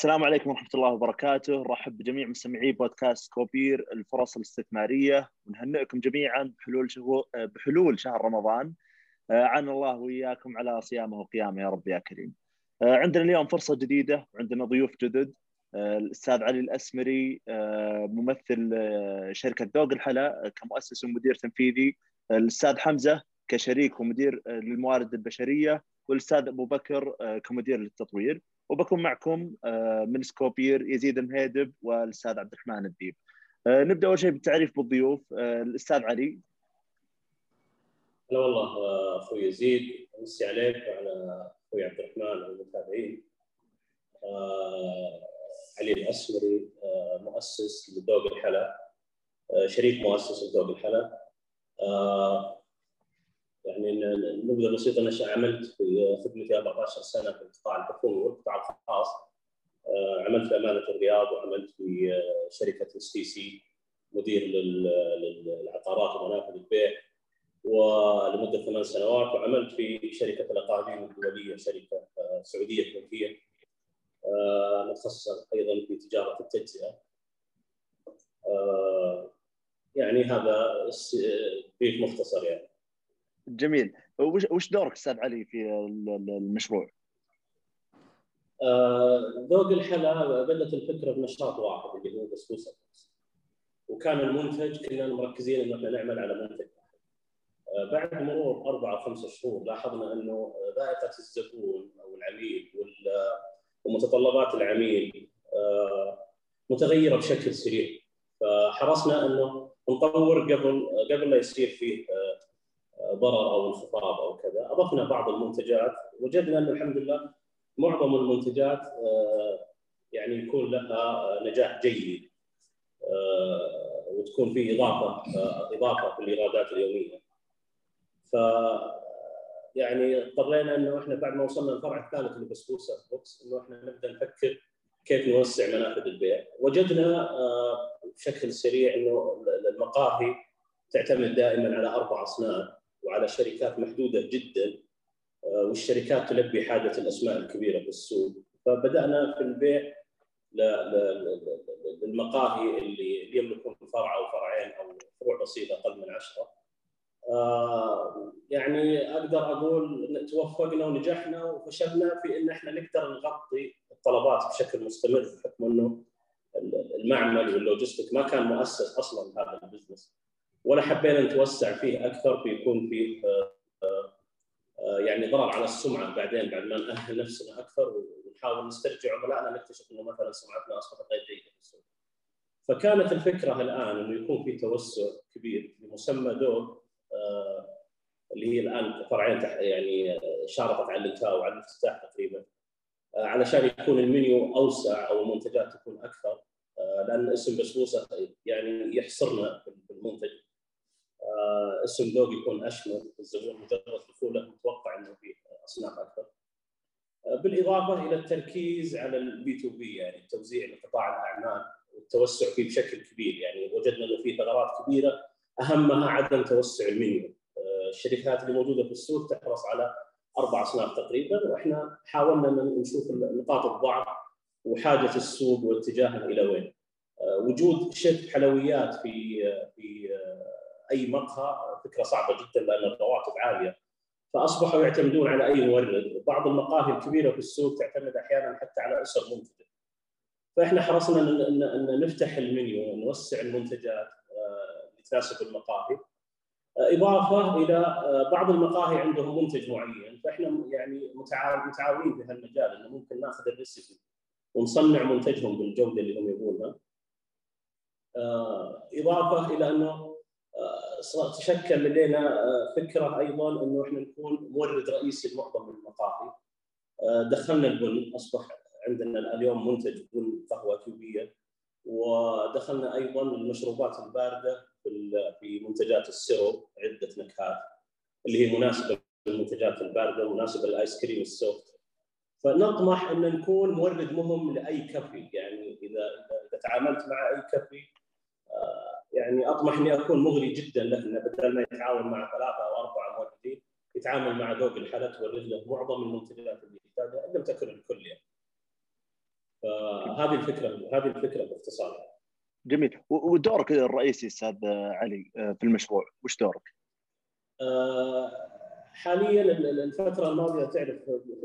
السلام عليكم ورحمة الله وبركاته، نرحب بجميع مستمعي بودكاست كوبير الفرص الاستثمارية. ونهنئكم جميعا بحلول شهور بحلول شهر رمضان. عن الله وإياكم على صيامه وقيامه يا رب يا كريم. عندنا اليوم فرصة جديدة. وعندنا ضيوف جدد. الأستاذ علي الأسمري ممثل شركة ذوق الحلا كمؤسس ومدير تنفيذي، الأستاذ حمزة كشريك ومدير للموارد البشرية، والأستاذ أبو بكر كمدير للتطوير. وبكون معكم من سكوبير يزيد المهيدب والأستاذ عبد الرحمن الديب. نبدأ أول شيء بالتعريف بالضيوف الأستاذ علي. هلا والله أخوي يزيد أمسي عليك وعلى أخوي عبد الرحمن والمتابعين. علي الأسمري مؤسس لذوق الحلا شريك مؤسس لذوق الحلا. يعني نبذه بسيطه أنا عملت في خدمتي 14 سنة في القطاع الحكومي والقطاع الخاص عملت في أمانة الرياض وعملت في شركة SC مدير للعقارات ومنافذ البيع ولمدة ثمان سنوات وعملت في شركة الأقاليم الدولية شركة سعودية تركية متخصصة أيضا في تجارة التجزئة. يعني هذا بريف مختصر يعني. جميل. وش دورك أستاذ علي في المشروع؟ ذوق الحلا بدات الفكرة بنشاط واحد اللي هو بسبوسه وكان المنتج كنا مركزين إنه إحنا نعمل على منتج بعد مرور أربع أو خمس شهور لاحظنا إنه ذائقه الزبون أو العميل ومتطلبات العميل متغيرة بشكل سريع. فحرصنا إنه نطور قبل قبل لا يصير فيه ضرر أو انخفاض أو كذا. أضفنا بعض المنتجات. وجدنا انه الحمد لله معظم المنتجات يعني يكون لها نجاح جيد وتكون في إضافة إضافة في الإيرادات اليومية. ف يعني اضطرينا إنه إحنا بعد ما وصلنا للفرع الثالث اللي بسبوسه بوكس إنه إحنا نبدأ نفكر كيف نوسع منافذ البيع. وجدنا بشكل سريع إنه المقاهي تعتمد دائما على أربع أصناف. وعلى شركات محدودة جدا والشركات تلبي حاجة الأسماء الكبيرة في السوق فبدأنا في البيع للمقاهي اللي يملكون فرع أو فرعين أو فروع بسيطة أقل من عشرة. يعني أقدر أقول توفقنا ونجحنا وفشلنا في إن إحنا نقدر نغطي الطلبات بشكل مستمر بحكم إنه المعمل وال logistic ما كان مؤسس أصلا لهذا ال business. ولا حبينا نتوسع فيه أكثر فيكون فيه يعني ضرر على السمعة بعدين بعد ما نأهل نفسنا أكثر ونحاول نسترجع. عملائنا نكتشف إنه مثلا سمعتنا أصبحت غير جيدة في السوق. فكانت الفكرة الآن إنه يكون في توسع كبير لمسمى ذوق اللي هي الآن فرعين يعني شارفت على الانتهاء وعلى الافتتاح تقريبا. علشان يكون المنيو أوسع أو المنتجات تكون أكثر لأن اسم بسبوسه يعني يحصرنا في المنتج. آه اسم ذوق يكون أشمل الزبون مجرد دخوله متوقع إنه فيه أصناف أكثر. آه بالإضافة إلى التركيز على ال B2B يعني التوزيع لقطاع الأعمال والتوسع فيه بشكل كبير يعني وجدنا إنه في ثغرات كبيرة أهمها عدم توسع المنيو. آه الشركات اللي موجودة في السوق تحرص على أربع أصناف تقريبا وإحنا حاولنا نشوف نقاط الضعف وحاجة السوق واتجاهها إلى وين. وجود شيف حلويات في في أي مقهى فكرة صعبة جدا لأن الرواتب عالية فأصبحوا يعتمدون على أي مورد، بعض المقاهي الكبيرة في السوق تعتمد أحيانا حتى على أسر منتجة. فإحنا حرصنا ان ان نفتح المنيو ونوسع المنتجات اللي تناسب المقاهي. إضافة إلى بعض المقاهي عندهم منتج معين فإحنا يعني متعاونين في هالمجال إنه ممكن نأخذ الريسبي ونصنع منتجهم بالجودة اللي هم يبغونها. إضافة إلى إنه تشكل لدينا فكرة أيضا إنه إحنا نكون مورد رئيسي لمعظم المقاهي. دخلنا البن أصبح عندنا اليوم منتج بن قهوه كوبية ودخلنا أيضا المشروبات الباردة في منتجات ال syrup عدة نكهات اللي هي مناسبة للمنتجات الباردة ومناسبه للآيس كريم ال soft. فنطمح إن نكون مورد مهم لأي كافي يعني إذا إذا تعاملت مع أي كافي يعني أطمح إني أكون مغري جدا له إنه بدل ما يتعاون مع ثلاثة أو أربعة موردين يتعامل مع ذوق الحلا تورد له معظم المنتجات اللي يحتاجها ان لم تكن الكل يعني. فهذه الفكرة هذه الفكرة باختصار جميل ودورك الرئيسي أستاذ علي في المشروع وش دورك؟ حاليا الفترة الماضية تعرف في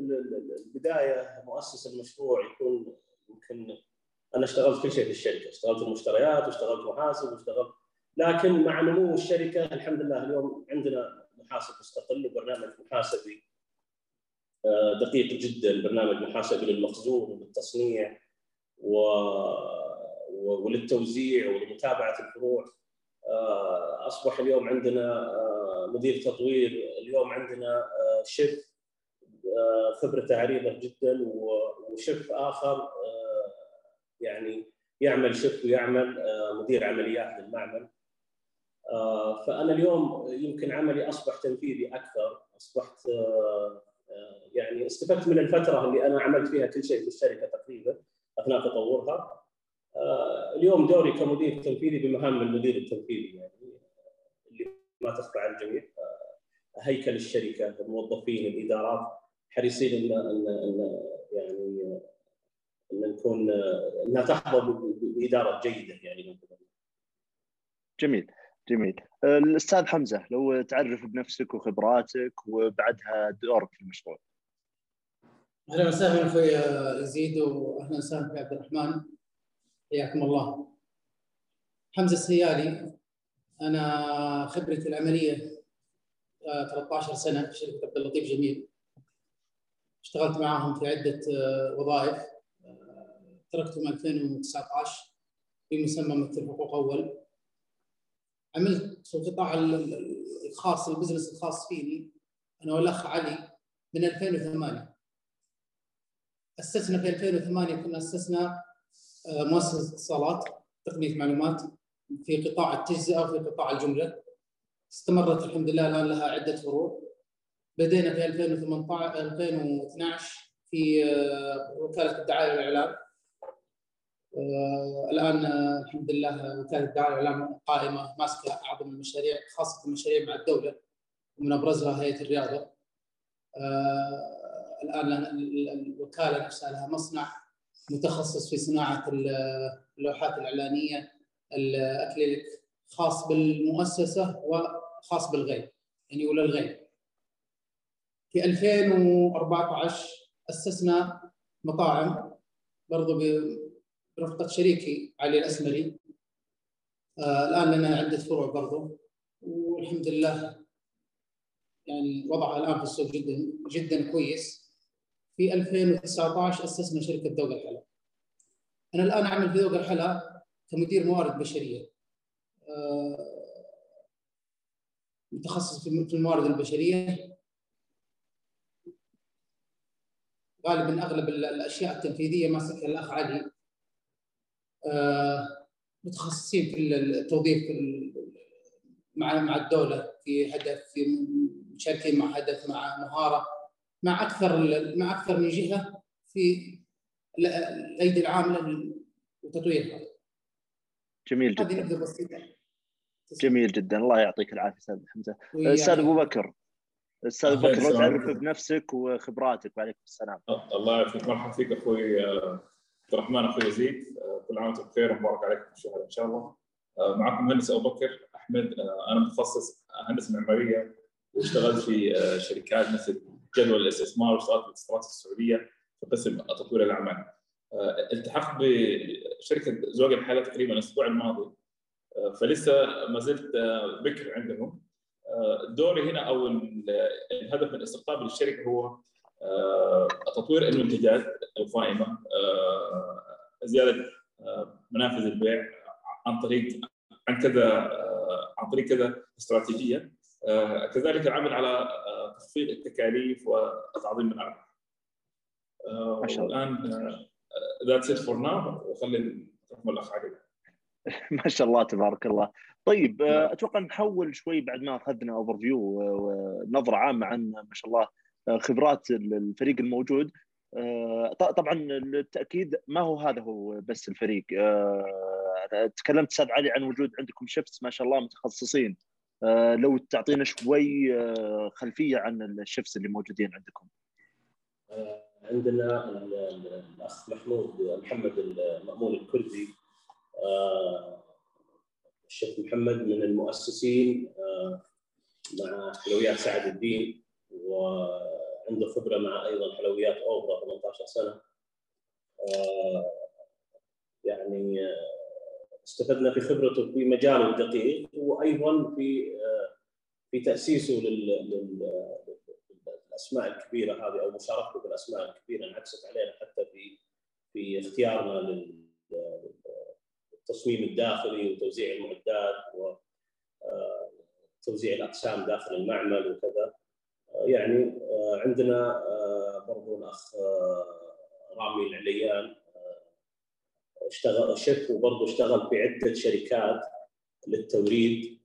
البداية مؤسس المشروع يكون يمكن أنا اشتغلت كل شيء في الشركة، اشتغلت المشتريات واشتغلت محاسب واشتغلت. لكن مع نمو الشركة الحمد لله اليوم عندنا محاسب مستقل وبرنامج محاسبي آه، دقيق جدا برنامج محاسبي للمخزون وللتصنيع و... وللتوزيع ولمتابعة الفروع. آه، أصبح اليوم عندنا آه، مدير تطوير اليوم عندنا شيف خبرته عريضة جدا وشيف آخر يعني يعمل شيف ويعمل مدير عمليات للمعمل. فأنا اليوم يمكن عملي أصبح تنفيذي أكثر أصبحت يعني استفدت من الفترة اللي أنا عملت فيها كل شيء في الشركة تقريبا أثناء تطورها. اليوم دوري كمدير تنفيذي بمهام المدير التنفيذي يعني اللي ما تخفى على الجميع. هيكل الشركة الموظفين الإدارات حريصين ان ان, يعني أن نكون انها تحظى بإدارة جيدة يعني. جميل جميل. الأستاذ حمزة لو تعرف بنفسك وخبراتك وبعدها دورك في المشروع. أهلا وسهلا أخوي يزيد واهلا وسهلا في عبد الرحمن. حياكم الله. حمزة السيالي أنا خبرتي العملية 13 سنة في شركة عبد اللطيف جميل. اشتغلت معاهم في عدة وظائف. تركتهم 2019 في مسمى ممثل حقوق أول. عملت في القطاع الخاص البزنس الخاص فيني أنا والأخ علي من 2008 أسسنا في 2008 كنا أسسنا آه، مؤسسة اتصالات تقنية معلومات في قطاع التجزئة وفي قطاع الجملة. استمرت الحمد لله الآن لها عدة فروع. بدينا في 2018 2012 في آه، وكالة الدعاية والإعلام. الآن آه، الحمد لله وكالة الدعاية والإعلام قائمة ماسكة أعظم المشاريع خاصة المشاريع مع الدولة ومن أبرزها هيئة الرياضة. آه، الآن الوكالة نفسها لها مصنع متخصص في صناعة اللوحات الإعلانية الاكليليك خاص بالمؤسسة وخاص بالغير يعني وللغير. في 2014 أسسنا مطاعم برضو برفقه شريكي علي الأسمري. آه الآن لنا عدة فروع برضو. والحمد لله يعني وضعها الآن في السوق جدا جدا كويس. في 2019 أسسنا شركة ذوق الحلا. أنا الآن أعمل في ذوق الحلا كمدير موارد بشرية. آه متخصص في الموارد البشرية. غالبا أغلب الأشياء التنفيذية ماسكها الأخ علي. متخصصين في التوظيف مع مع الدولة في هدف في مشاركين مع هدف مع مهارة مع أكثر مع أكثر من جهة في الأيدي العاملة وتطويرها. جميل جدا. هذه نبذة بسيطة. جميل جدا الله يعطيك العافية أستاذ حمزة. أستاذ أبو بكر أستاذ أبو بكر تعرف بنفسك وخبراتك وعليكم السلام. الله يعافيك مرحبا فيك أخوي آه، عبد الرحمن أخوي يزيد كل عام وأنتم بخير ومبارك عليكم الشهر إن شاء الله. آه، معكم مهندس أبو بكر أحمد آه، أنا متخصص هندسة معمارية واشتغلت في آه، شركات مثل جدول الاستثمار واشتغلت في الاتصالات السعودية في قسم تطوير الاعمال. التحقت بشركة زوج الحاله تقريبا الأسبوع الماضي فلسه ما زلت بكر عندهم دوري هنا أو الهدف من الاستقطاب للشركة هو تطوير المنتجات القائمة زيادة منافذ البيع عن طريق عن كذا عن طريق كذا استراتيجية كذلك العمل على تخفيض التكاليف وتعظيم الارباح. ما شاء الله. الان that's it for now وخلي الأخ علي. ما شاء الله تبارك الله. طيب نعم. أتوقع نحول شوي بعد ما أخذنا overview ونظره عامة عن ما شاء الله خبرات الفريق الموجود. آه، طبعا التأكيد ما هو هذا هو بس الفريق. آه، تكلمت أستاذ علي عن وجود عندكم chefs ما شاء الله متخصصين. آه، لو تعطينا شوي خلفية عن ال chefs اللي موجودين عندكم. عندنا الأخ محمود محمد المأمون الكردي. الشيخ محمد من المؤسسين مع حلويات سعد الدين وعنده خبرة مع أيضا حلويات اوبرا 18 سنة. يعني استفدنا في خبرته في مجاله الدقيق وأيضا في في تأسيسه للأسماء الكبيرة هذه أو مشاركته بالأسماء الكبيرة انعكست علينا حتى في في اختيارنا للتصميم الداخلي وتوزيع المعدات وتوزيع الأقسام داخل المعمل وكذا. يعني عندنا برضو الأخ رامي العليان اشتغل شيف وبرضه اشتغل في عده شركات للتوريد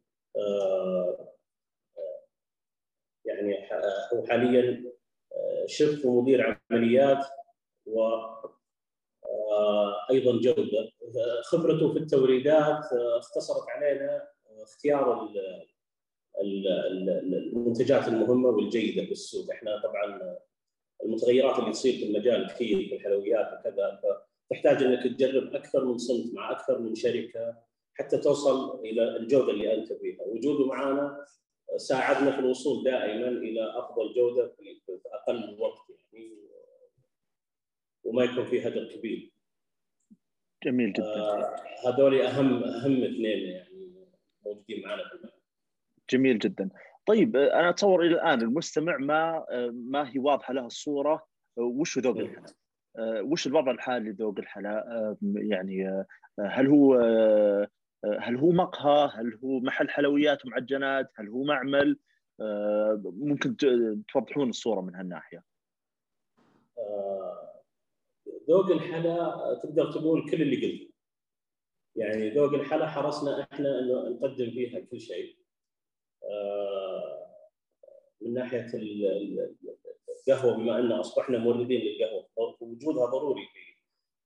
يعني هو حاليا شيف ومدير عمليات و أيضا جودة. خبرته في التوريدات اختصرت علينا اختيار المنتجات المهمة والجيدة في السوق إحنا طبعا المتغيرات اللي تصير في المجال كثير في الحلويات وكذا تحتاج إنك تجرب أكثر من صنف مع أكثر من شركة حتى توصل إلى الجودة اللي أنت فيها، وجوده معنا ساعدنا في الوصول دائما إلى أفضل جودة في أقل وقت يعني وما يكون في هدر كبير. جميل جدا. آه هذول اهم أهم اثنين يعني موجودين معنا في المعمل. جميل جدا. طيب أنا أتصور إلى الآن المستمع ما ما هي واضحة له الصورة وش ذوق الحلا؟ وش الوضع الحالي لذوق الحلا؟ يعني هل هو هل هو مقهى؟ هل هو محل حلويات ومعجنات؟ هل هو معمل؟ ممكن توضحون الصورة من هالناحية. ذوق الحلا تقدر تقول كل اللي قلته. يعني ذوق الحلا حرصنا إحنا إنه نقدم فيها كل شيء. من ناحية القهوة بما أن أصبحنا موردين للقهوة وجودها ضروري في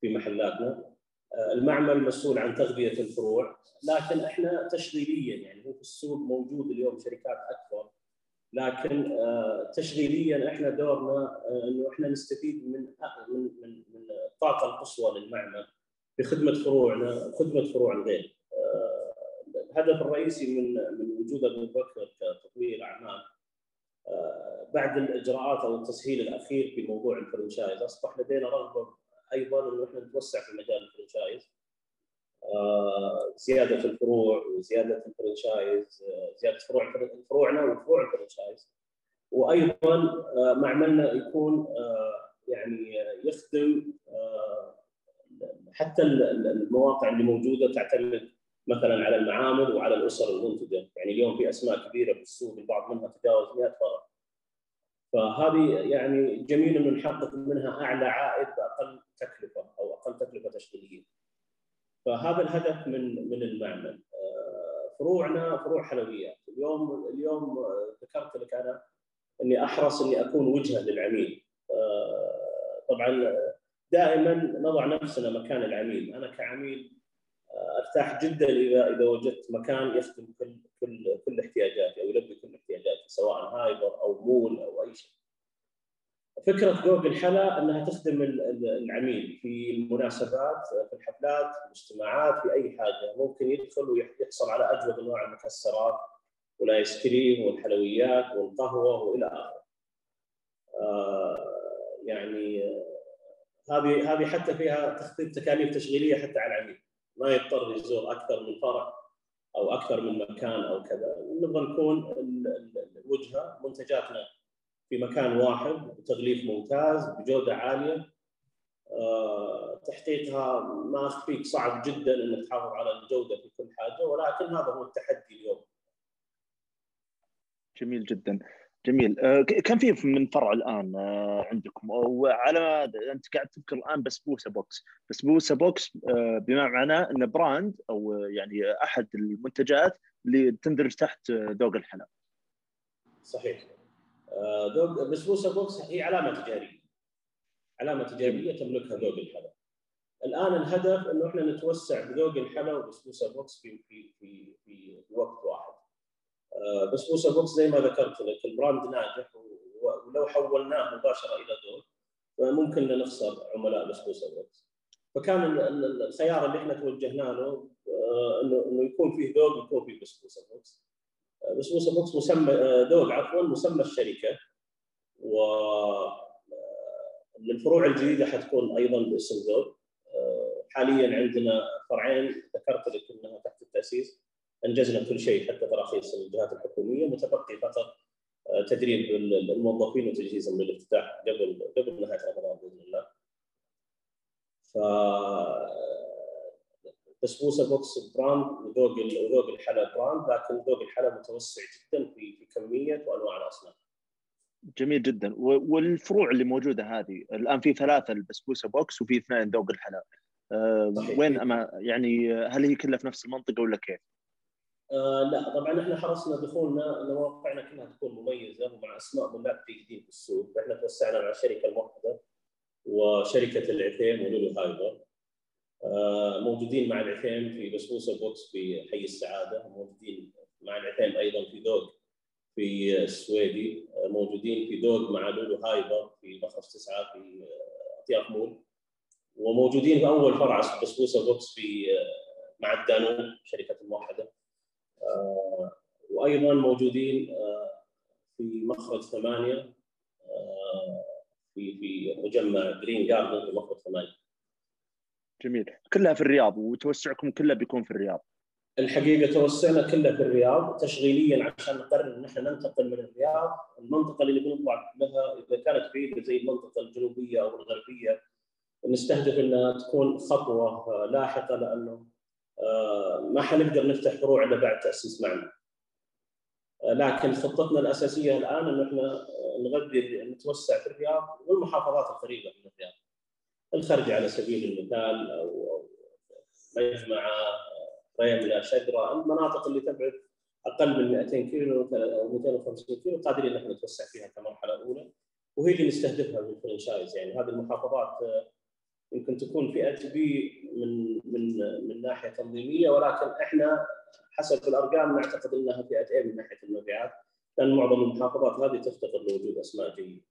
في محلاتنا. المعمل مسؤول عن تغذية الفروع لكن إحنا تشغيليا يعني هو في السوق موجود اليوم شركات أكبر. لكن تشغيليا إحنا دورنا إنه إحنا نستفيد من من من من الطاقه القصوى للمعمل بخدمه فروعنا خدمة فروع الغير الهدف الرئيسي من من وجود أبو بكر كتطوير أعمال. بعد الإجراءات أو التسهيل الأخير في موضوع الفرنشايز أصبح لدينا رغبة أيضا انه إحنا نتوسع في مجال الفرنشايز. زيادة الفروع وزيادة الفرنشايز زيادة فروع فروعنا وفروع الفرنشايز. وأيضا معملنا يكون يعني يخدم حتى المواقع اللي موجودة تعتمد مثلا على المعامل وعلى الأسر المنتجة، يعني اليوم في أسماء كبيرة في السوق البعض منها تجاوز 100 فرع. فهذه يعني جميل إنه نحقق منها أعلى عائد بأقل تكلفة أو أقل تكلفة تشغيلية. فهذا الهدف من من المعمل. فروعنا فروع حلويات، اليوم اليوم ذكرت لك أنا إني أحرص إني أكون وجهة للعميل. طبعا دائما نضع نفسنا مكان العميل، أنا كعميل أرتاح جدا إذا إذا وجدت مكان يخدم كل كل كل احتياجاتي أو يلبي كل احتياجاتي سواء هايبر أو مول أو أي شيء. فكرة ذوق الحلا إنها تخدم العميل في المناسبات في الحفلات في الاجتماعات في أي حاجة ممكن يدخل ويحصل على أجود أنواع المكسرات والآيس كريم والحلويات والقهوة وإلى آخره. آه يعني هذه هذه حتى فيها تخفيض تكاليف تشغيلية حتى على العميل. ما يضطر يزور أكثر من فرع أو أكثر من مكان أو كذا. نبغى نكون الوجهة منتجاتنا في مكان واحد بتغليف ممتاز بجودة عالية. تحقيقها ما اخفيك صعب جدا إنك تحافظ على الجودة في كل حاجة ولكن هذا هو التحدي اليوم. جميل جدا. جميل. كم في من فرع الآن عندكم؟ وعلى أنت قاعد تذكر الآن بسبوسه box. بسبوسه box بما معناه انه brand أو يعني أحد المنتجات اللي تندرج تحت ذوق الحلا صحيح. ذوق بسبوسه Box هي علامة تجارية. علامة تجارية تملكها ذوق الحلا الآن الهدف إنه إحنا نتوسع بذوق الحلا وبسبوسه Box في في في, في وقت واحد. بسبوسه Box زي ما ذكرت لك ال brand ناجح ولو حولناه مباشرة إلى ذوق فممكن نخسر عملاء بسبوسه Box فكان الخيار اللي إحنا توجهنا له آه، انه يكون فيه ذوق يكون فيه بسبوسه Box بسبوسه Box مسمى ذوق عفوا مسمى الشركة و الفروع الجديدة حتكون أيضا باسم ذوق. حاليا عندنا فرعين ذكرت لك إنها تحت التأسيس. أنجزنا كل شيء حتى تراخيص الجهات الحكومية متبقي فقط آه، تدريب الموظفين وتجهيزهم للافتتاح قبل قبل نهاية رمضان بإذن الله. ف بسبوسه Box brand وذوق وذوق الحلا brand لكن ذوق الحلا متوسع جدا في في كمية وأنواع الأصناف. جميل جدا والفروع اللي موجودة هذه الآن في ثلاثة البسبوسه Box وفي اثنين ذوق الحلا أه وين أما يعني هل هي كلها في نفس المنطقة ولا كيف؟ آه لا طبعا إحنا حرصنا دخولنا ان مواقعنا كلها تكون مميزة ومع أسماء ملاك جديد في السوق، إحنا توسعنا مع الشركة الموحده وشركة العثيم ولولو Hyper. آه موجودين مع العثيم في بسبوسة Box في حي السعادة، موجودين مع العثيم أيضا في ذوق في السويدي، آه موجودين في ذوق مع لولو Hyper في مخرج تسعة في آه، أطياف مول. وموجودين في أول فرع بسبوسة Box في آه، مع الدانوب شركة الموحدة. آه، وأيضا موجودين آه، في مخرج ثمانية آه، في في مجمع جرين جاردن في مخرج ثمانية. جميل، كلها في الرياض وتوسعكم كله بيكون في الرياض. الحقيقة توسعنا كله في الرياض تشغيليا عشان نقرر إن إحنا ننتقل من الرياض، المنطقة اللي نبي نطلع لها إذا كانت بعيدة زي المنطقة الجنوبية أو الغربية نستهدف إنها تكون خطوة لاحقة لأنه ما حنقدر نفتح فروع إلا بعد تأسيس معنا. آه، لكن خطتنا الأساسية الآن انه إحنا آه، نغذي نتوسع في الرياض والمحافظات القريبه من الرياض. الخرج على سبيل المثال أو مجمع ريمله شقره المناطق اللي تبعد أقل من 200 كيلو أو 250 كيلو قادرين إن إحنا نتوسع فيها كمرحلة أولى وهي اللي نستهدفها من الفرنشايز يعني هذه المحافظات يمكن تكون فئة بي من من من ناحية تنظيمية ولكن إحنا حسب الأرقام نعتقد إنها فئة اي من ناحية المبيعات لأن معظم المحافظات هذه تفتقر لوجود أسماء جيده.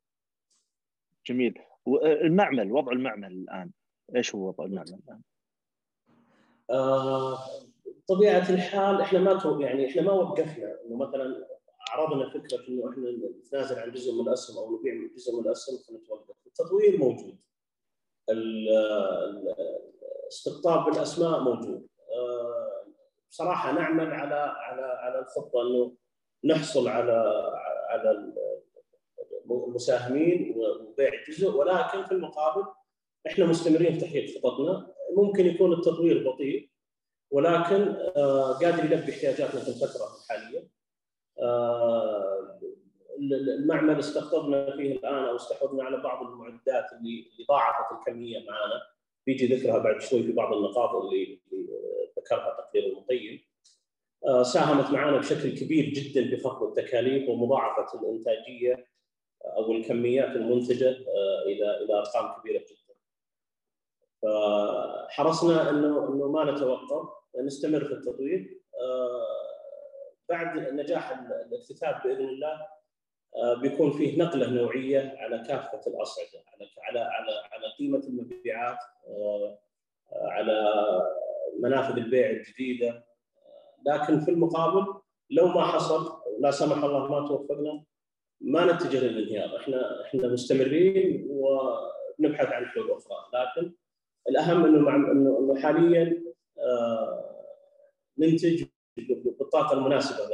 جميل والمعمل وضع المعمل الآن إيش هو وضع المعمل الآن؟ آه طبيعة الحال إحنا ما يعني إحنا ما وقفنا إنه مثلا عرضنا فكرة إنه إحنا نتنازل عن جزء من الأسهم أو نبيع جزء من الأسهم فنتوقف، التطوير موجود. استقطاب بالأسماء موجود. آه، بصراحة نعمل على على على الخطة إنه نحصل على على المساهمين وبيع جزء. ولكن في المقابل إحنا مستمرين في تحقيق خططنا. ممكن يكون التطوير بطيء ولكن آه، قادر يلبي احتياجاتنا في الفترة الحالية. آه، المعمل استقطبنا فيه الآن أو استحوذنا على بعض المعدات اللي ضاعفت الكمية معنا بيجي ذكرها بعد شوي في بعض النقاط اللي ذكرها تقرير المطيب آه، ساهمت معنا بشكل كبير جدا في خفض التكاليف ومضاعفة الإنتاجية أو الكميات المنتجة آه، إلى إلى أرقام كبيرة جدا. فحرصنا انه إنه ما نتوقف نستمر في التطوير آه، بعد نجاح الاكتتاب بإذن الله بيكون فيه نقلة نوعية على كافة الأصعدة على على على على قيمة المبيعات آه، آه، على منافذ البيع الجديدة. لكن في المقابل لو ما حصل لا سمح الله ما توفقنا ما نتجه للانهيار. إحنا إحنا مستمرين ونبحث عن حلول أخرى. لكن الأهم إنه مع إنه حاليا ننتج بالطاقة المناسبة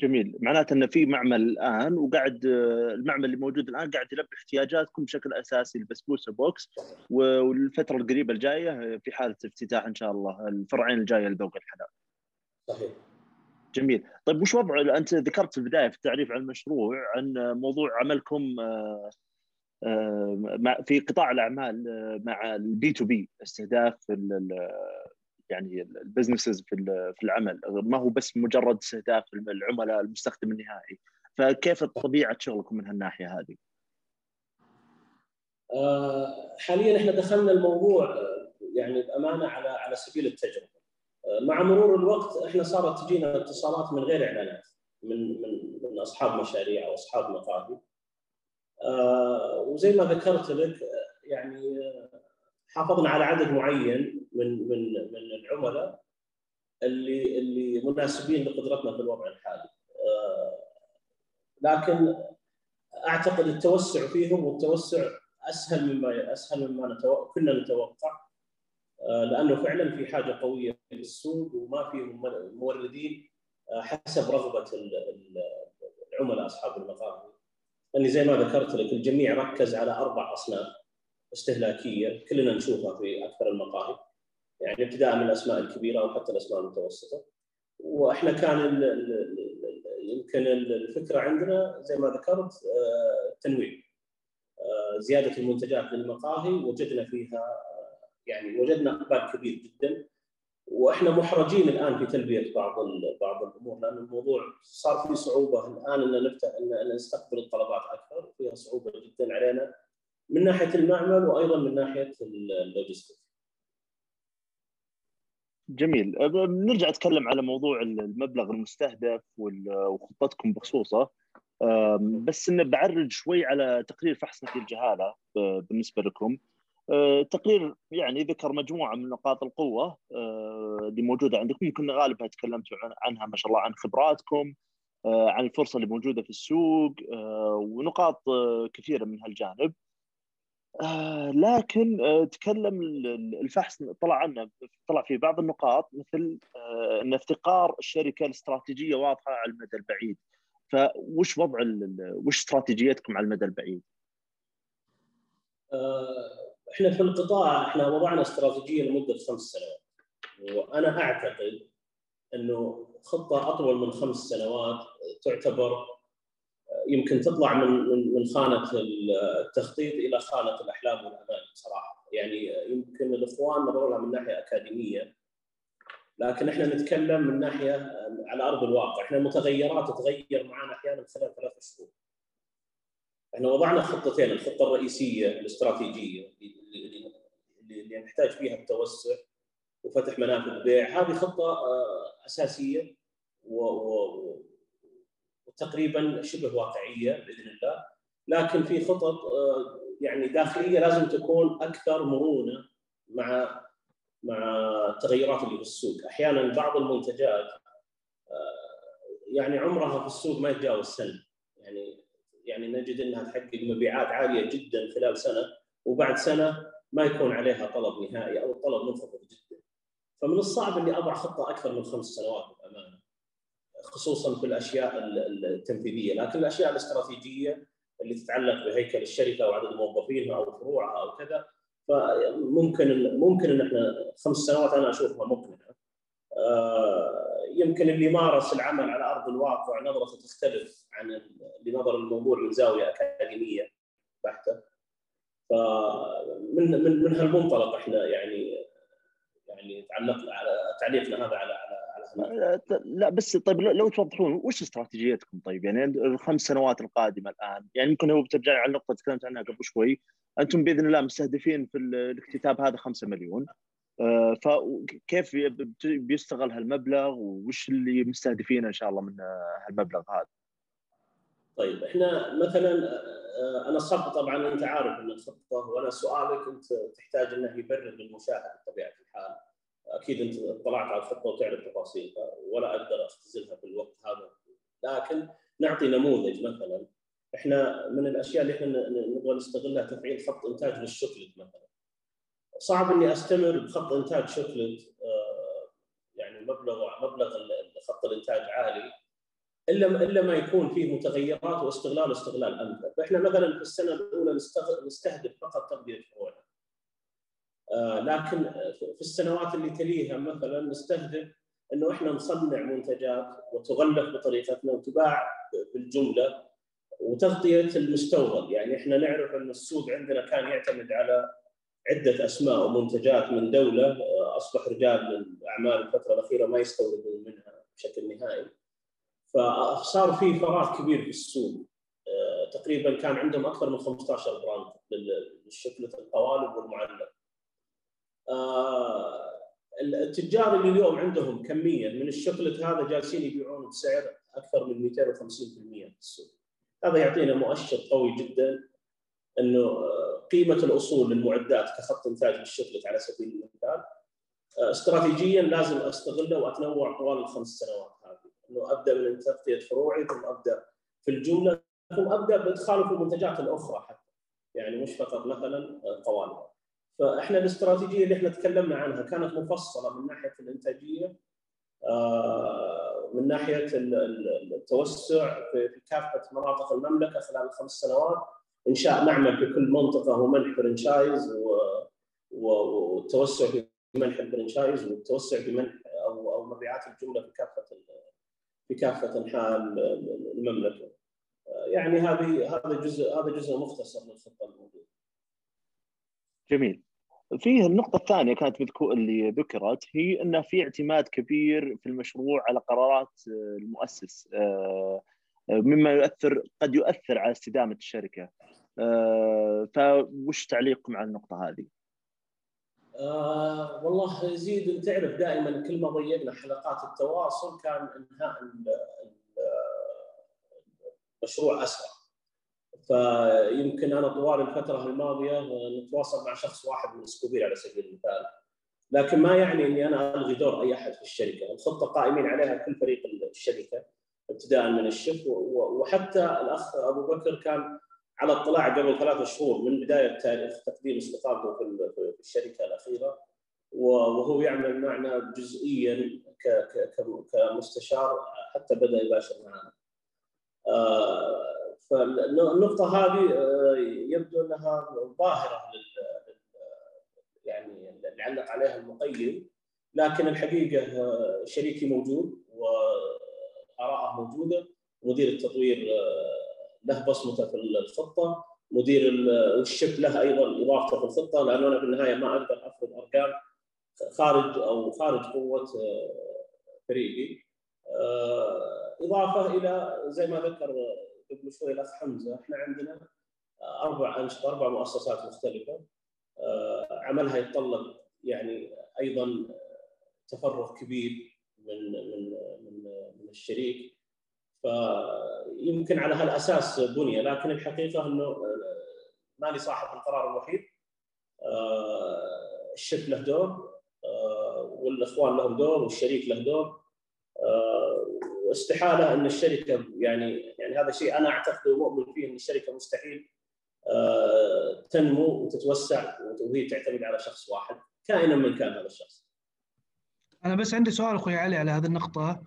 جميل معناته إن في معمل الآن وقاعد المعمل اللي موجود الآن قاعد يلبي احتياجاتكم بشكل أساسي البسبوسه بوكس والفترة القريبة الجاية في حالة افتتاح إن شاء الله الفرعين الجاية لذوق الحلا. صحيح. جميل، طيب وش وضع أنت ذكرت في البداية في التعريف عن المشروع عن موضوع عملكم آه، آه، في قطاع الأعمال آه، مع ال B to B استهداف يعني ال businesses في في العمل ما هو بس مجرد استهداف العملاء المستخدم النهائي فكيف طبيعة شغلكم من هالناحية هذه؟ آه، حاليا إحنا دخلنا الموضوع يعني بأمانة على على سبيل التجربة. آه، مع مرور الوقت إحنا صارت تجينا اتصالات من غير إعلانات من من من أصحاب مشاريع أو أصحاب مقاهي آه، وزي ما ذكرت لك يعني حافظنا على عدد معين من من من العملاء اللي اللي مناسبين لقدرتنا في الوضع الحالي. لكن أعتقد التوسع فيهم والتوسع أسهل مما أسهل مما نتوقع كنا نتوقع لأنه فعلا في حاجة قوية في السوق وما في موردين حسب رغبة العملاء أصحاب المقاهي. لاني زي ما ذكرت لك الجميع ركز على أربع أصناف استهلاكية كلنا نشوفها في أكثر المقاهي يعني ابتداء من الأسماء الكبيرة أو حتى الأسماء المتوسطة. وإحنا كان يمكن الفكرة عندنا زي ما ذكرت التنويع. زيادة المنتجات للمقاهي وجدنا فيها يعني وجدنا أقبال كبير جدا. وإحنا محرجين الآن في تلبية بعض بعض الأمور لأن الموضوع صار في صعوبة. الآن إن نفتح ان نستقبل الطلبات أكثر فيها صعوبة جدا علينا من ناحية المعمل وأيضا من ناحية اللوجستيك. جميل. نرجع نتكلم على موضوع المبلغ المستهدف وخطتكم بخصوصة. بس انه بعرج شوي على تقرير فحص نفي الجهاله بالنسبة لكم. تقرير يعني ذكر مجموعة من نقاط القوة اللي موجودة عندكم. يمكن غالبا تكلمتوا عنها ما شاء الله عن خبراتكم عن الفرصة اللي موجودة في السوق ونقاط كثيرة من هالجانب. لكن تكلم الفحص طلع عنه طلع في بعض النقاط مثل إن افتقار الشركة لاستراتيجيه واضحة على المدى البعيد فوش وضع وش استراتيجيتكم على المدى البعيد؟ إحنا في القطاع إحنا وضعنا استراتيجيه لمدة خمس سنوات وأنا أعتقد إنه خطة أطول من خمس سنوات تعتبر يمكن تطلع من من خانة التخطيط إلى خانة الأحلام والامال بصراحة. يعني يمكن الإخوان نظروا لها من ناحية أكاديمية لكن إحنا نتكلم من ناحية على أرض الواقع. إحنا المتغيرات تتغير معنا أحيانا خلال ثلاث شهور. إحنا وضعنا خطتين الخطة الرئيسية الاستراتيجية اللي, اللي نحتاج فيها التوسع وفتح منافذ بيع. هذه خطة أساسية وتقريبا شبه واقعية بإذن الله لكن في خطط يعني داخلية لازم تكون أكثر مرونة مع مع التغيرات اللي في السوق أحيانا بعض المنتجات يعني عمرها في السوق ما يتجاوز سنة يعني يعني نجد إنها تحقق مبيعات عالية جدا خلال سنة وبعد سنة ما يكون عليها طلب نهائي أو الطلب منخفض جدا. فمن الصعب إني أضع خطة أكثر من خمس سنوات. خصوصا في الأشياء التنفيذية، لكن الأشياء الاستراتيجية اللي تتعلق بهيكل الشركة وعدد موظفينها أو فروعها أو كذا فممكن ممكن إن إحنا خمس سنوات أنا أشوفها مقنعه. يمكن اللي مارس العمل على أرض الواقع نظرته تختلف عن اللي نظر الموضوع من زاوية أكاديمية بحتة. فمن من من هالمنطلق إحنا يعني يعني تعلقنا على تعليقنا هذا على لا بس طيب لو توضحون وش استراتيجيتكم طيب؟ يعني الخمس سنوات القادمة الآن يعني ممكن هو بترجع على النقطة تكلمت عنها قبل شوي. أنتم بإذن الله مستهدفين في الاكتتاب هذا 5 مليون. فكيف بيستغل هالمبلغ وش اللي مستهدفين إن شاء الله من هالمبلغ هذا؟ طيب إحنا مثلا أنا صرت طبعا أنت عارف ان الخطه وأنا سؤالك أنت تحتاج إنه يبرر للمشاهد بطبيعة الحال. أكيد أنت اطلعت على الخطة وتعرف تفاصيلها ولا أقدر اختزلها في الوقت هذا. لكن نعطي نموذج مثلا. إحنا من الأشياء اللي إحنا نبغى نستغلها تفعيل خط إنتاج للشوكليت مثلا. صعب إني أستمر بخط إنتاج شوكليت يعني مبلغ مبلغ خط الإنتاج عالي إلا إلا ما يكون فيه متغيرات واستغلال استغلال أمثل، فإحنا مثلا في السنة الأولى نستهدف فقط تغذية فروعنا. آه لكن في السنوات اللي تليها مثلا نستهدف إنه إحنا نصنع منتجات وتغلف بطريقتنا وتباع بالجملة وتغطية المستورد، يعني إحنا نعرف إن السوق عندنا كان يعتمد على عدة أسماء ومنتجات من دولة أصبح رجال الاعمال الفترة الأخيرة ما يستوردون منها بشكل نهائي. فصار في فراغ كبير في السوق. تقريبا كان عندهم أكثر من 15 براند للشكلة القوالب والمعلق التجار اللي اليوم عندهم كمية من الشوكلت هذا جالسين يبيعون بسعر أكثر من 250% في السوق. هذا يعطينا مؤشر قوي جدا إنه قيمة الأصول للمعدات كخط إنتاج بالشفلت على سبيل المثال استراتيجيا لازم أستغله وأتنوع طوال الخمس سنوات هذه. إنه أبدأ من تغطية فروعي ثم أبدأ في الجمله ثم أبدأ بإدخاله في المنتجات الأخرى حتى. يعني مش فقط مثلا قوالب. فإحنا الاستراتيجية اللي إحنا تكلمنا عنها كانت مفصلة من ناحية الإنتاجية آه، من ناحية التوسع في كافة مناطق المملكة خلال الخمس سنوات انشاء معمل في كل منطقة ومنح فرنشايز والتوسع في منح الفرنشايز والتوسع في منح أو أو مبيعات الجملة في كافة في كافة انحاء المملكة. يعني هذه هذا جزء هذا جزء مختصر من الخطه الموجوده. جميل. فيه النقطة الثانية كانت مذكور اللي ذكرت هي أن في اعتماد كبير في المشروع على قرارات المؤسس آه، مما يؤثر قد يؤثر على استدامة الشركة آه، فوش تعليقكم على النقطة هذه؟ آه والله يزيد أنت تعرف دائما كل ما ضيقنا حلقات التواصل كان إنهاء المشروع اسرع فيمكن أنا طوال الفترة الماضية نتواصل مع شخص واحد من سكوبير على سبيل المثال. لكن ما يعني إني أنا ألغي دور أي أحد في الشركة، الخطة قائمين عليها كل فريق الشركة ابتداء من الشف وحتى الأخ أبو بكر كان على اطلاع قبل ثلاثة شهور من بداية تاريخ تقديم استقالته في الشركة الأخيرة. وهو يعمل معنا جزئيا كمستشار حتى بدأ يباشر معنا. آه، فالنقطة هذه آه، يبدو أنها ظاهرة يعني اللي علق عليها المقيم لكن الحقيقة آه، شريكي موجود وآراءه موجودة. مدير التطوير له بصمته في الخطة. مدير الشف له أيضا اضافته في الخطة لأنه أنا في النهاية ما أقدر افرض أرقام خارج أو خارج قوة فريقي. إضافة إلى زي ما ذكر قبل شوي الاخ حمزة إحنا عندنا أربع أنشطة أربع مؤسسات مختلفة. آه، عملها يتطلب يعني أيضا تفرغ كبير من من من من الشريك. فيمكن على هالأساس بني لكن الحقيقة إنه آه، ماني صاحب القرار الوحيد. آه، الشرك له دور والإخوان لهم دور والشريك له دور. واستحالة أن الشركة يعني يعني هذا شيء أنا أعتقد ومؤمن فيه أن الشركة مستحيل آه، تنمو وتتوسع وهي تعتمد على شخص واحد كائنا من كان هذا الشخص. أنا بس عندي سؤال أخوي علي على هذه النقطة.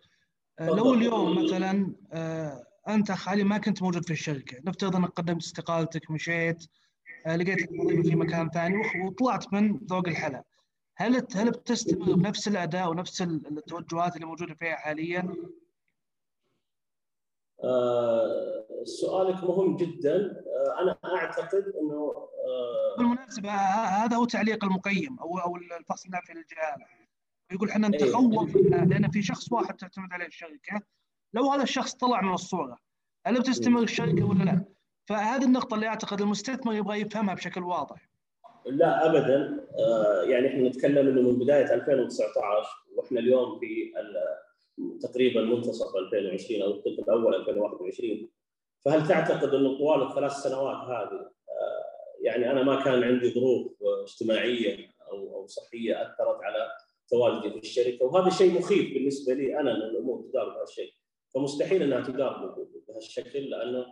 آه، لو اليوم مثلا آه، أنت اخ علي ما كنت موجود في الشركة نفترض أنك قدمت استقالتك مشيت لقيت وظيفه في مكان ثاني وطلعت من ذوق الحلا هل هل بتستمر بنفس الأداء ونفس التوجهات اللي موجودة فيها حاليا؟ سؤالك مهم جدا آه، أنا أعتقد إنه آه، بالمناسبة هذا هو تعليق المقيم أو أو الفصل النافي للجهالة يقول إحنا إيه. نتخوف لأن في شخص واحد تعتمد عليه الشركة لو هذا الشخص طلع من الصورة هل بتستمر الشركة ولا لا؟ فهذه النقطة اللي أعتقد المستثمر يبغى يفهمها بشكل واضح. لا ابدا يعني إحنا نتكلم إنه من بداية 2019 وإحنا اليوم في تقريبا منتصف 2020 أو الثلث الأول 2021 فهل تعتقد انه طوال الثلاث سنوات هذه آه، يعني أنا ما كان عندي ظروف اجتماعية أو أو صحية أثرت على تواجدي في الشركة؟ وهذا شيء مخيف بالنسبة لي أنا ان الأمور تدار بهذا الشيء. فمستحيل أنها تدار بهالشكل لأنه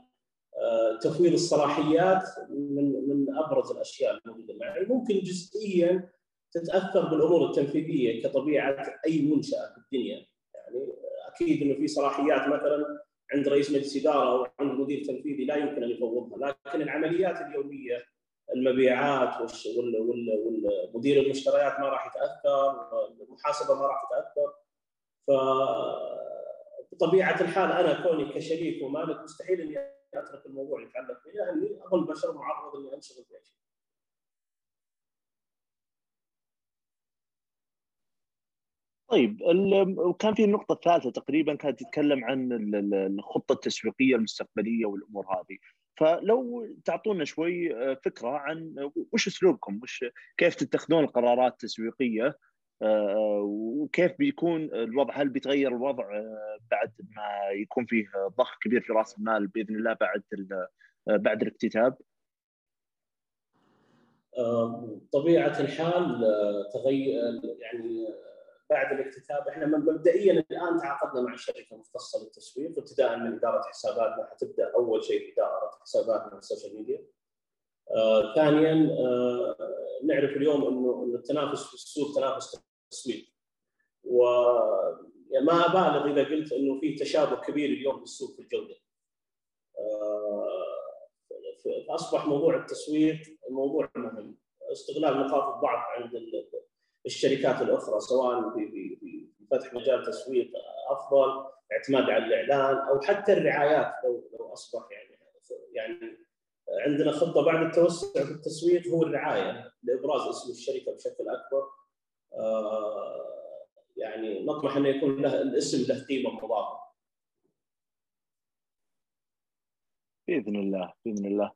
آه، تفويض الصلاحيات من من أبرز الأشياء الموجودة معي. ممكن جزئيا تتأثر بالأمور التنفيذية كطبيعة أي منشأة في الدنيا. يعني أكيد إنه في صلاحيات مثلا عند رئيس مجلس إدارة أو عند مدير تنفيذي لا يمكن أن يفوضها، لكن العمليات اليومية المبيعات والمدير المشتريات ما راح يتأثر، المحاسبة ما راح تتأثر. ف بطبيعة الحال أنا كوني كشريك ومالك مستحيل إني أترك الموضوع يتعلق فيه لأني اظل بشر معرض إني أنشغل في شيء. طيب وكان في النقطة الثالثة تقريبا كانت تتكلم عن الخطة التسويقية المستقبلية والأمور هذه. فلو تعطونا شوي آه، فكرة عن وش أسلوبكم؟ وش كيف تتخذون القرارات التسويقية؟ آه، وكيف بيكون الوضع؟ هل بيتغير الوضع آه، بعد ما يكون فيه ضخ كبير في رأس المال بإذن الله بعد بعد الاكتتاب؟ طبيعه الحال تغير يعني بعد الاكتتاب إحنا مبدئيا الآن تعاقدنا مع شركه مختصه للتسويق ابتداء من إدارة حساباتنا حتبدأ أول شيء اداره حساباتنا في ال social media. آه ثانيا آه نعرف اليوم إنه التنافس في السوق تنافس تسويق. وما أبالغ إذا قلت إنه في تشابه كبير اليوم في السوق في الجودة. آه فأصبح موضوع التسويق موضوع مهم. استغلال نقاط الضعف عند الشركات الأخرى سواء في في فتح مجال تسويق أفضل اعتماد على الإعلان أو حتى الرعايات لو لو أصبح يعني يعني عندنا خطة بعد التوسع في التسويق هو الرعاية لإبراز اسم الشركة بشكل أكبر. يعني نطمح انه يكون له الاسم له قيمة مضافة. بإذن الله بإذن الله.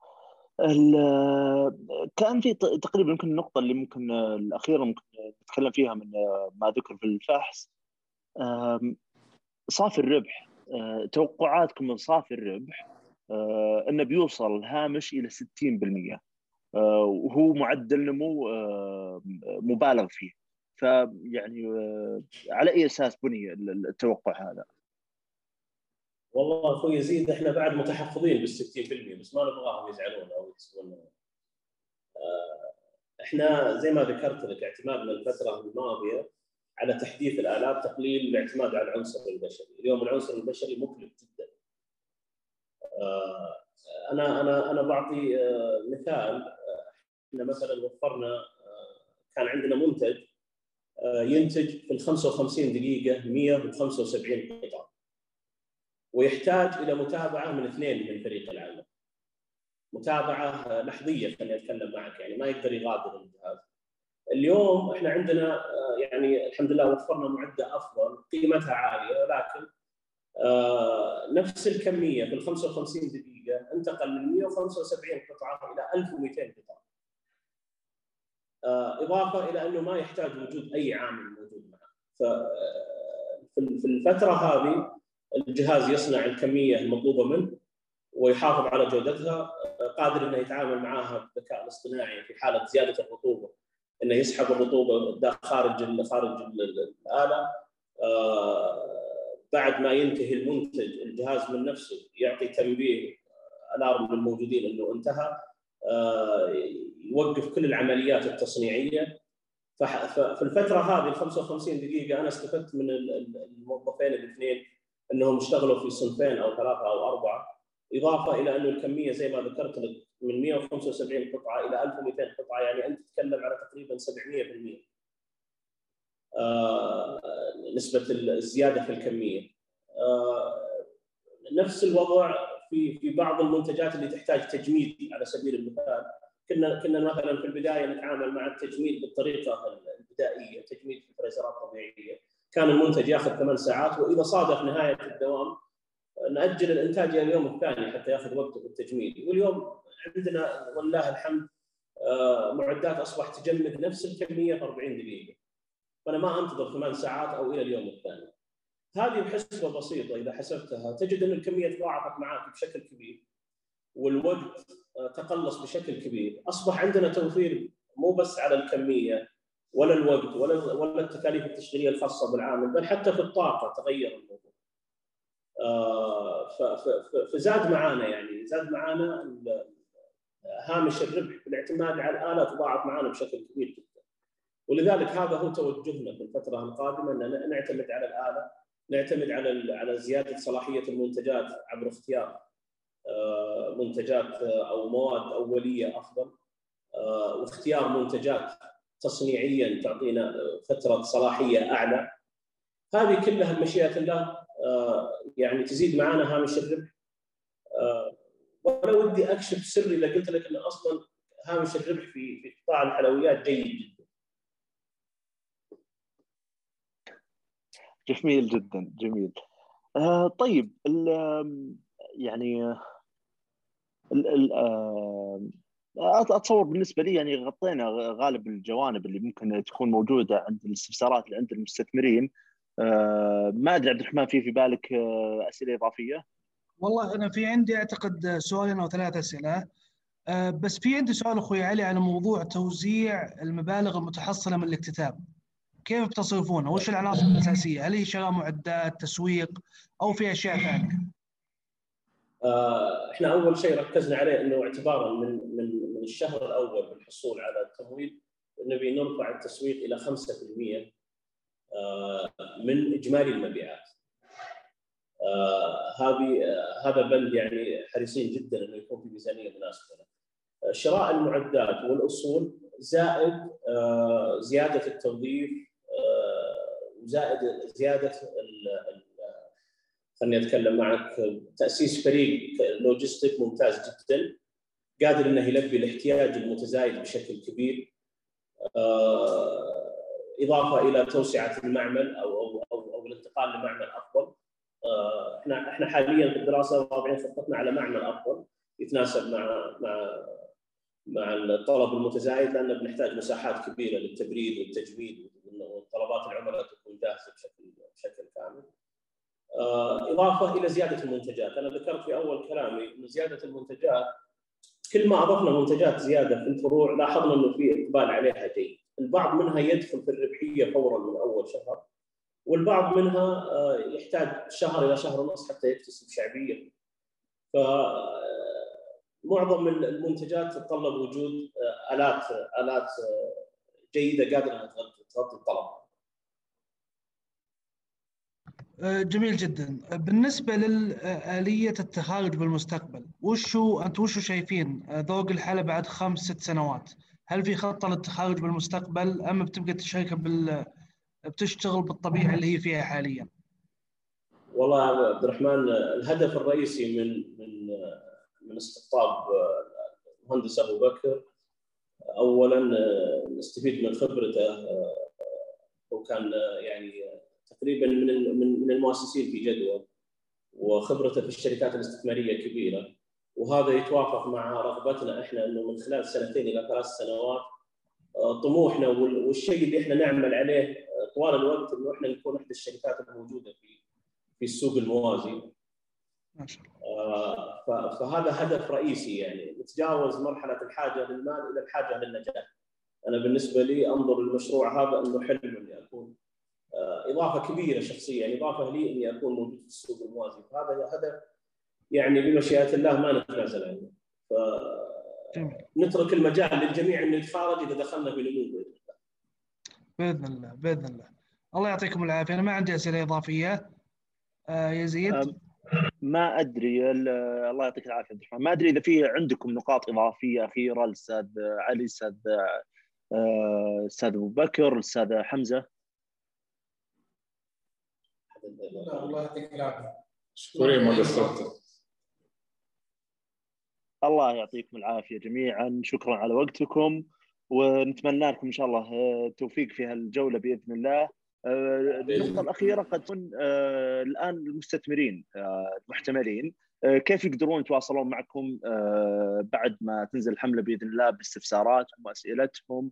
كان في تقريبا يمكن النقطة اللي ممكن الأخيرة ممكن نتكلم فيها من ما ذكر في الفحص. صافي الربح. أه، توقعاتكم من صافي الربح أه، إنه بيوصل الهامش إلى 60% أه، وهو معدل نمو مبالغ فيه. فيعني على أي أساس بني التوقع هذا؟ والله أخوي يزيد إحنا بعد متحفظين بال 60% بس ما نبغاهم يزعلون أو يحسبون آه، إحنا زي ما ذكرت لك اعتمادنا الفترة الماضية على تحديث الالات تقليل الاعتماد على العنصر البشري، اليوم العنصر البشري مكلف جدا. آه، أنا أنا أنا بعطي آه، مثال إحنا مثلا وفرنا كان عندنا منتج ينتج في ال 55 دقيقة 175 قطعة. ويحتاج إلى متابعة من اثنين من فريق العمل. متابعة لحظية خليني أتكلم معك يعني ما يقدر يغادر الجهاز. اليوم إحنا عندنا آه، يعني الحمد لله وفرنا معدة أفضل قيمتها عالية ولكن آه، نفس الكمية في ال 55 دقيقة انتقل من 175 قطعة إلى 1200 قطعة. آه، إضافة إلى أنه ما يحتاج وجود أي عامل موجود معه. في الفترة هذه الجهاز يصنع الكمية المطلوبة منه ويحافظ على جودتها قادر إنه يتعامل معها بالذكاء الاصطناعي في حالة زيادة الرطوبة. إنه يسحب الرطوبة خارج خارج الآلة آه، بعد ما ينتهي المنتج الجهاز من نفسه يعطي تنبيه الارم للموجودين إنه انتهى آه، يوقف كل العمليات التصنيعية. ففي الفترة هذه ال 55 دقيقة أنا استفدت من الموظفين الاثنين انهم اشتغلوا في صنفين أو ثلاثة أو اربعه اضافه إلى انه الكميه زي ما ذكرت لك من 175 قطعه إلى 1200 قطعه يعني انت تتكلم على تقريبا 700% آه نسبة الزيادة في الكمية. آه نفس الوضع في في بعض المنتجات اللي تحتاج تجميد على سبيل المثال. كنا كنا مثلا في البداية نتعامل مع التجميد بالطريقة البدائية تجميد في فريزرات طبيعيه كان المنتج ياخذ ثمان ساعات وإذا صادف نهاية الدوام نأجل الإنتاج إلى اليوم الثاني حتى يأخذ وقته في التجميد واليوم عندنا ولله الحمد آه، معدات أصبحت تجمد نفس الكمية في 40 دقيقة. فأنا ما أنتظر ثمان ساعات أو إلى اليوم الثاني. هذه بحسبة بسيطة إذا حسبتها. تجد أن الكمية تضاعفت معك بشكل كبير والوقت آه، تقلص بشكل كبير. أصبح عندنا توفير مو بس على الكمية ولا الوقت ولا ولا التكاليف التشغيليه الخاصة بالعامل بل حتى في الطاقة تغير الموضوع. آه، فزاد معانا يعني زاد معانا هامش الربح بالاعتماد على الاله تضاعف معانا بشكل كبير جدا. ولذلك هذا هو توجهنا في الفترة القادمة إن نعتمد على الآلة، نعتمد على على زيادة صلاحية المنتجات عبر اختيار آه، منتجات أو مواد أولية أفضل واختيار منتجات تصنيعيا تعطينا فترة صلاحية أعلى هذه كلها بمشيئه الله آه، يعني تزيد معنا هامش الربح آه، وأنا ودي أكشف سر إذا قلت لك ان أصلا هامش الربح في في قطاع الحلويات جيد جدا. جميل جدا جميل. آه طيب يعني ال ال أتصور بالنسبة لي يعني غطينا غالب الجوانب اللي ممكن تكون موجودة عند الاستفسارات اللي عند المستثمرين آه، ما أدري عبد الرحمن في في بالك آه، أسئلة إضافية؟ والله أنا في عندي أعتقد سؤالين أو ثلاث أسئلة آه، بس في عندي سؤال أخوي علي على موضوع توزيع المبالغ المتحصلة من الاكتتاب كيف بتصرفونها؟ وش العناصر الأساسية؟ هل هي شراء معدات، تسويق أو في أشياء ثانية؟ إحنا أول شيء ركزنا عليه إنه اعتبارا من من من الشهر الأول بالحصول على التمويل نبي نرفع التسويق إلى 5% آه، من إجمالي المبيعات. آه، هذه آه، هذا بند يعني حريصين جدا إنه يكون في ميزانية مناسبة له. شراء المعدات والأصول زائد زيادة التوظيف وزائد زيادة خليني أتكلم معك تأسيس فريق لوجستيك ممتاز جدا قادر إنه يلبي الاحتياج المتزايد بشكل كبير إضافة إلى توسعة المعمل أو أو أو, أو الانتقال لمعمل أفضل آه، إحنا إحنا حاليا في الدراسة واضعين خطتنا على معمل أفضل يتناسب مع مع مع الطلب المتزايد لأن بنحتاج مساحات كبيرة للتبريد والتجميد وطلبات العملاء تكون جاهزة بشكل بشكل كامل. آه، إضافة إلى زيادة المنتجات، أنا ذكرت في أول كلامي إن زيادة المنتجات كل ما أضفنا منتجات زيادة في الفروع لاحظنا إنه في إقبال عليها جيد. البعض منها يدخل في الربحية فورا من أول شهر والبعض منها آه، يحتاج شهر إلى شهر ونص حتى يكتسب شعبيه ف آه، معظم المنتجات تتطلب وجود آه، آلات آلات جيدة قادرة تغطي الطلب جميل جدا. بالنسبة لآلية التخارج بالمستقبل وشو أنت وشو شايفين؟ ذوق الحالة بعد خمس ست سنوات. هل في خطة للتخارج بالمستقبل أم بتبقى الشركة بال بتشتغل بالطبيعة اللي هي فيها حاليا؟ والله عبد الرحمن الهدف الرئيسي من من من استقطاب المهندس أبو بكر اولا نستفيد من خبرته وكان يعني تقريبا من من المؤسسين في جدوى وخبرته في الشركات الاستثمارية كبيرة وهذا يتوافق مع رغبتنا إحنا إنه من خلال سنتين إلى ثلاث سنوات آه، طموحنا والشيء اللي إحنا نعمل عليه آه، طوال الوقت إنه إحنا نكون إحدى الشركات الموجودة في في السوق الموازي. ما شاء الله. آه، فهذا هدف رئيسي يعني نتجاوز مرحلة الحاجة للمال إلى الحاجة للنجاح. أنا بالنسبة لي أنظر للمشروع هذا إنه حلم إضافة كبيرة شخصيا يعني إضافة لي إني أكون موجود في السوق الموازي. فهذا هدف يعني بمشيئة الله ما نتنازل عنه. ف نترك المجال للجميع انه يتخارج إذا دخلنا في نمو بإذن الله بإذن الله. الله يعطيكم العافية. أنا ما عندي أسئلة إضافية. آه يزيد؟ ما أدري. الله يعطيك العافية عبد الرحمن. ما أدري إذا في عندكم نقاط إضافية أخيرة الاستاذ علي الاستاذ آه، أستاذ أبو بكر الاستاذ حمزة؟ الله يعطيك العافية. شكرا. ما قصرت. الله يعطيكم العافية جميعا. شكرا على وقتكم ونتمنى لكم إن شاء الله آه، التوفيق في هالجولة بإذن الله. آه، النقطة الأخيرة قد تكون آه، الآن المستثمرين المحتملين. كيف يقدرون يتواصلون معكم بعد ما تنزل الحملة بإذن الله باستفساراتهم وأسئلتهم؟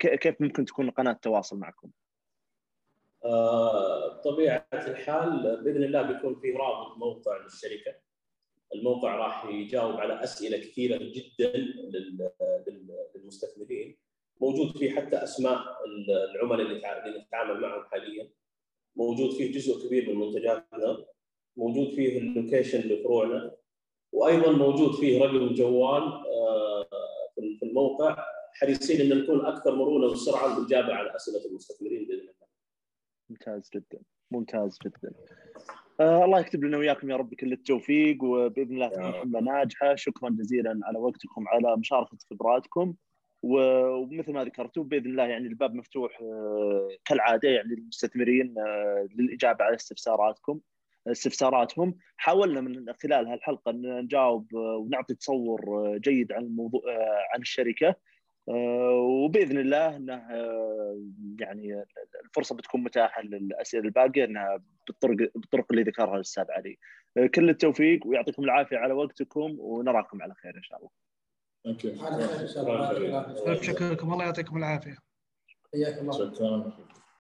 كيف ممكن تكون قناة التواصل معكم؟ طبيعه الحال بإذن الله بيكون في رابط موقع للشركة. الموقع راح يجاوب على أسئلة كثيرة جدا للمستثمرين موجود فيه حتى أسماء العملاء اللي نتعامل معهم حاليا. موجود فيه جزء كبير من منتجاتنا. موجود فيه اللوكيشن لفروعنا. وأيضا موجود فيه رقم جوال آه، في الموقع حريصين إن نكون أكثر مرونة وسرعة بالإجابة على أسئلة المستثمرين بإذن الله. ممتاز جدا. ممتاز جدا. آه الله يكتب لنا وياكم يا رب كل التوفيق وبإذن الله تكون حملة ناجحة. شكرا جزيلا على وقتكم على مشاركة خبراتكم. ومثل ما ذكرتوا بإذن الله يعني الباب مفتوح آه كالعادة يعني للمستثمرين آه للإجابة على استفساراتكم استفساراتهم. حاولنا من خلال هالحلقة إن نجاوب آه، ونعطي تصور آه، جيد عن الموضوع آه، عن الشركة. وبإذن الله إنه يعني الفرصة بتكون متاحة للأسئلة الباقية إنها بالطرق بالطرق اللي ذكرها الأستاذ علي. كل التوفيق ويعطيكم العافية على وقتكم ونراكم على خير إن شاء الله. شكرا لكم الله يعطيكم العافية. حياك الله. شكرا.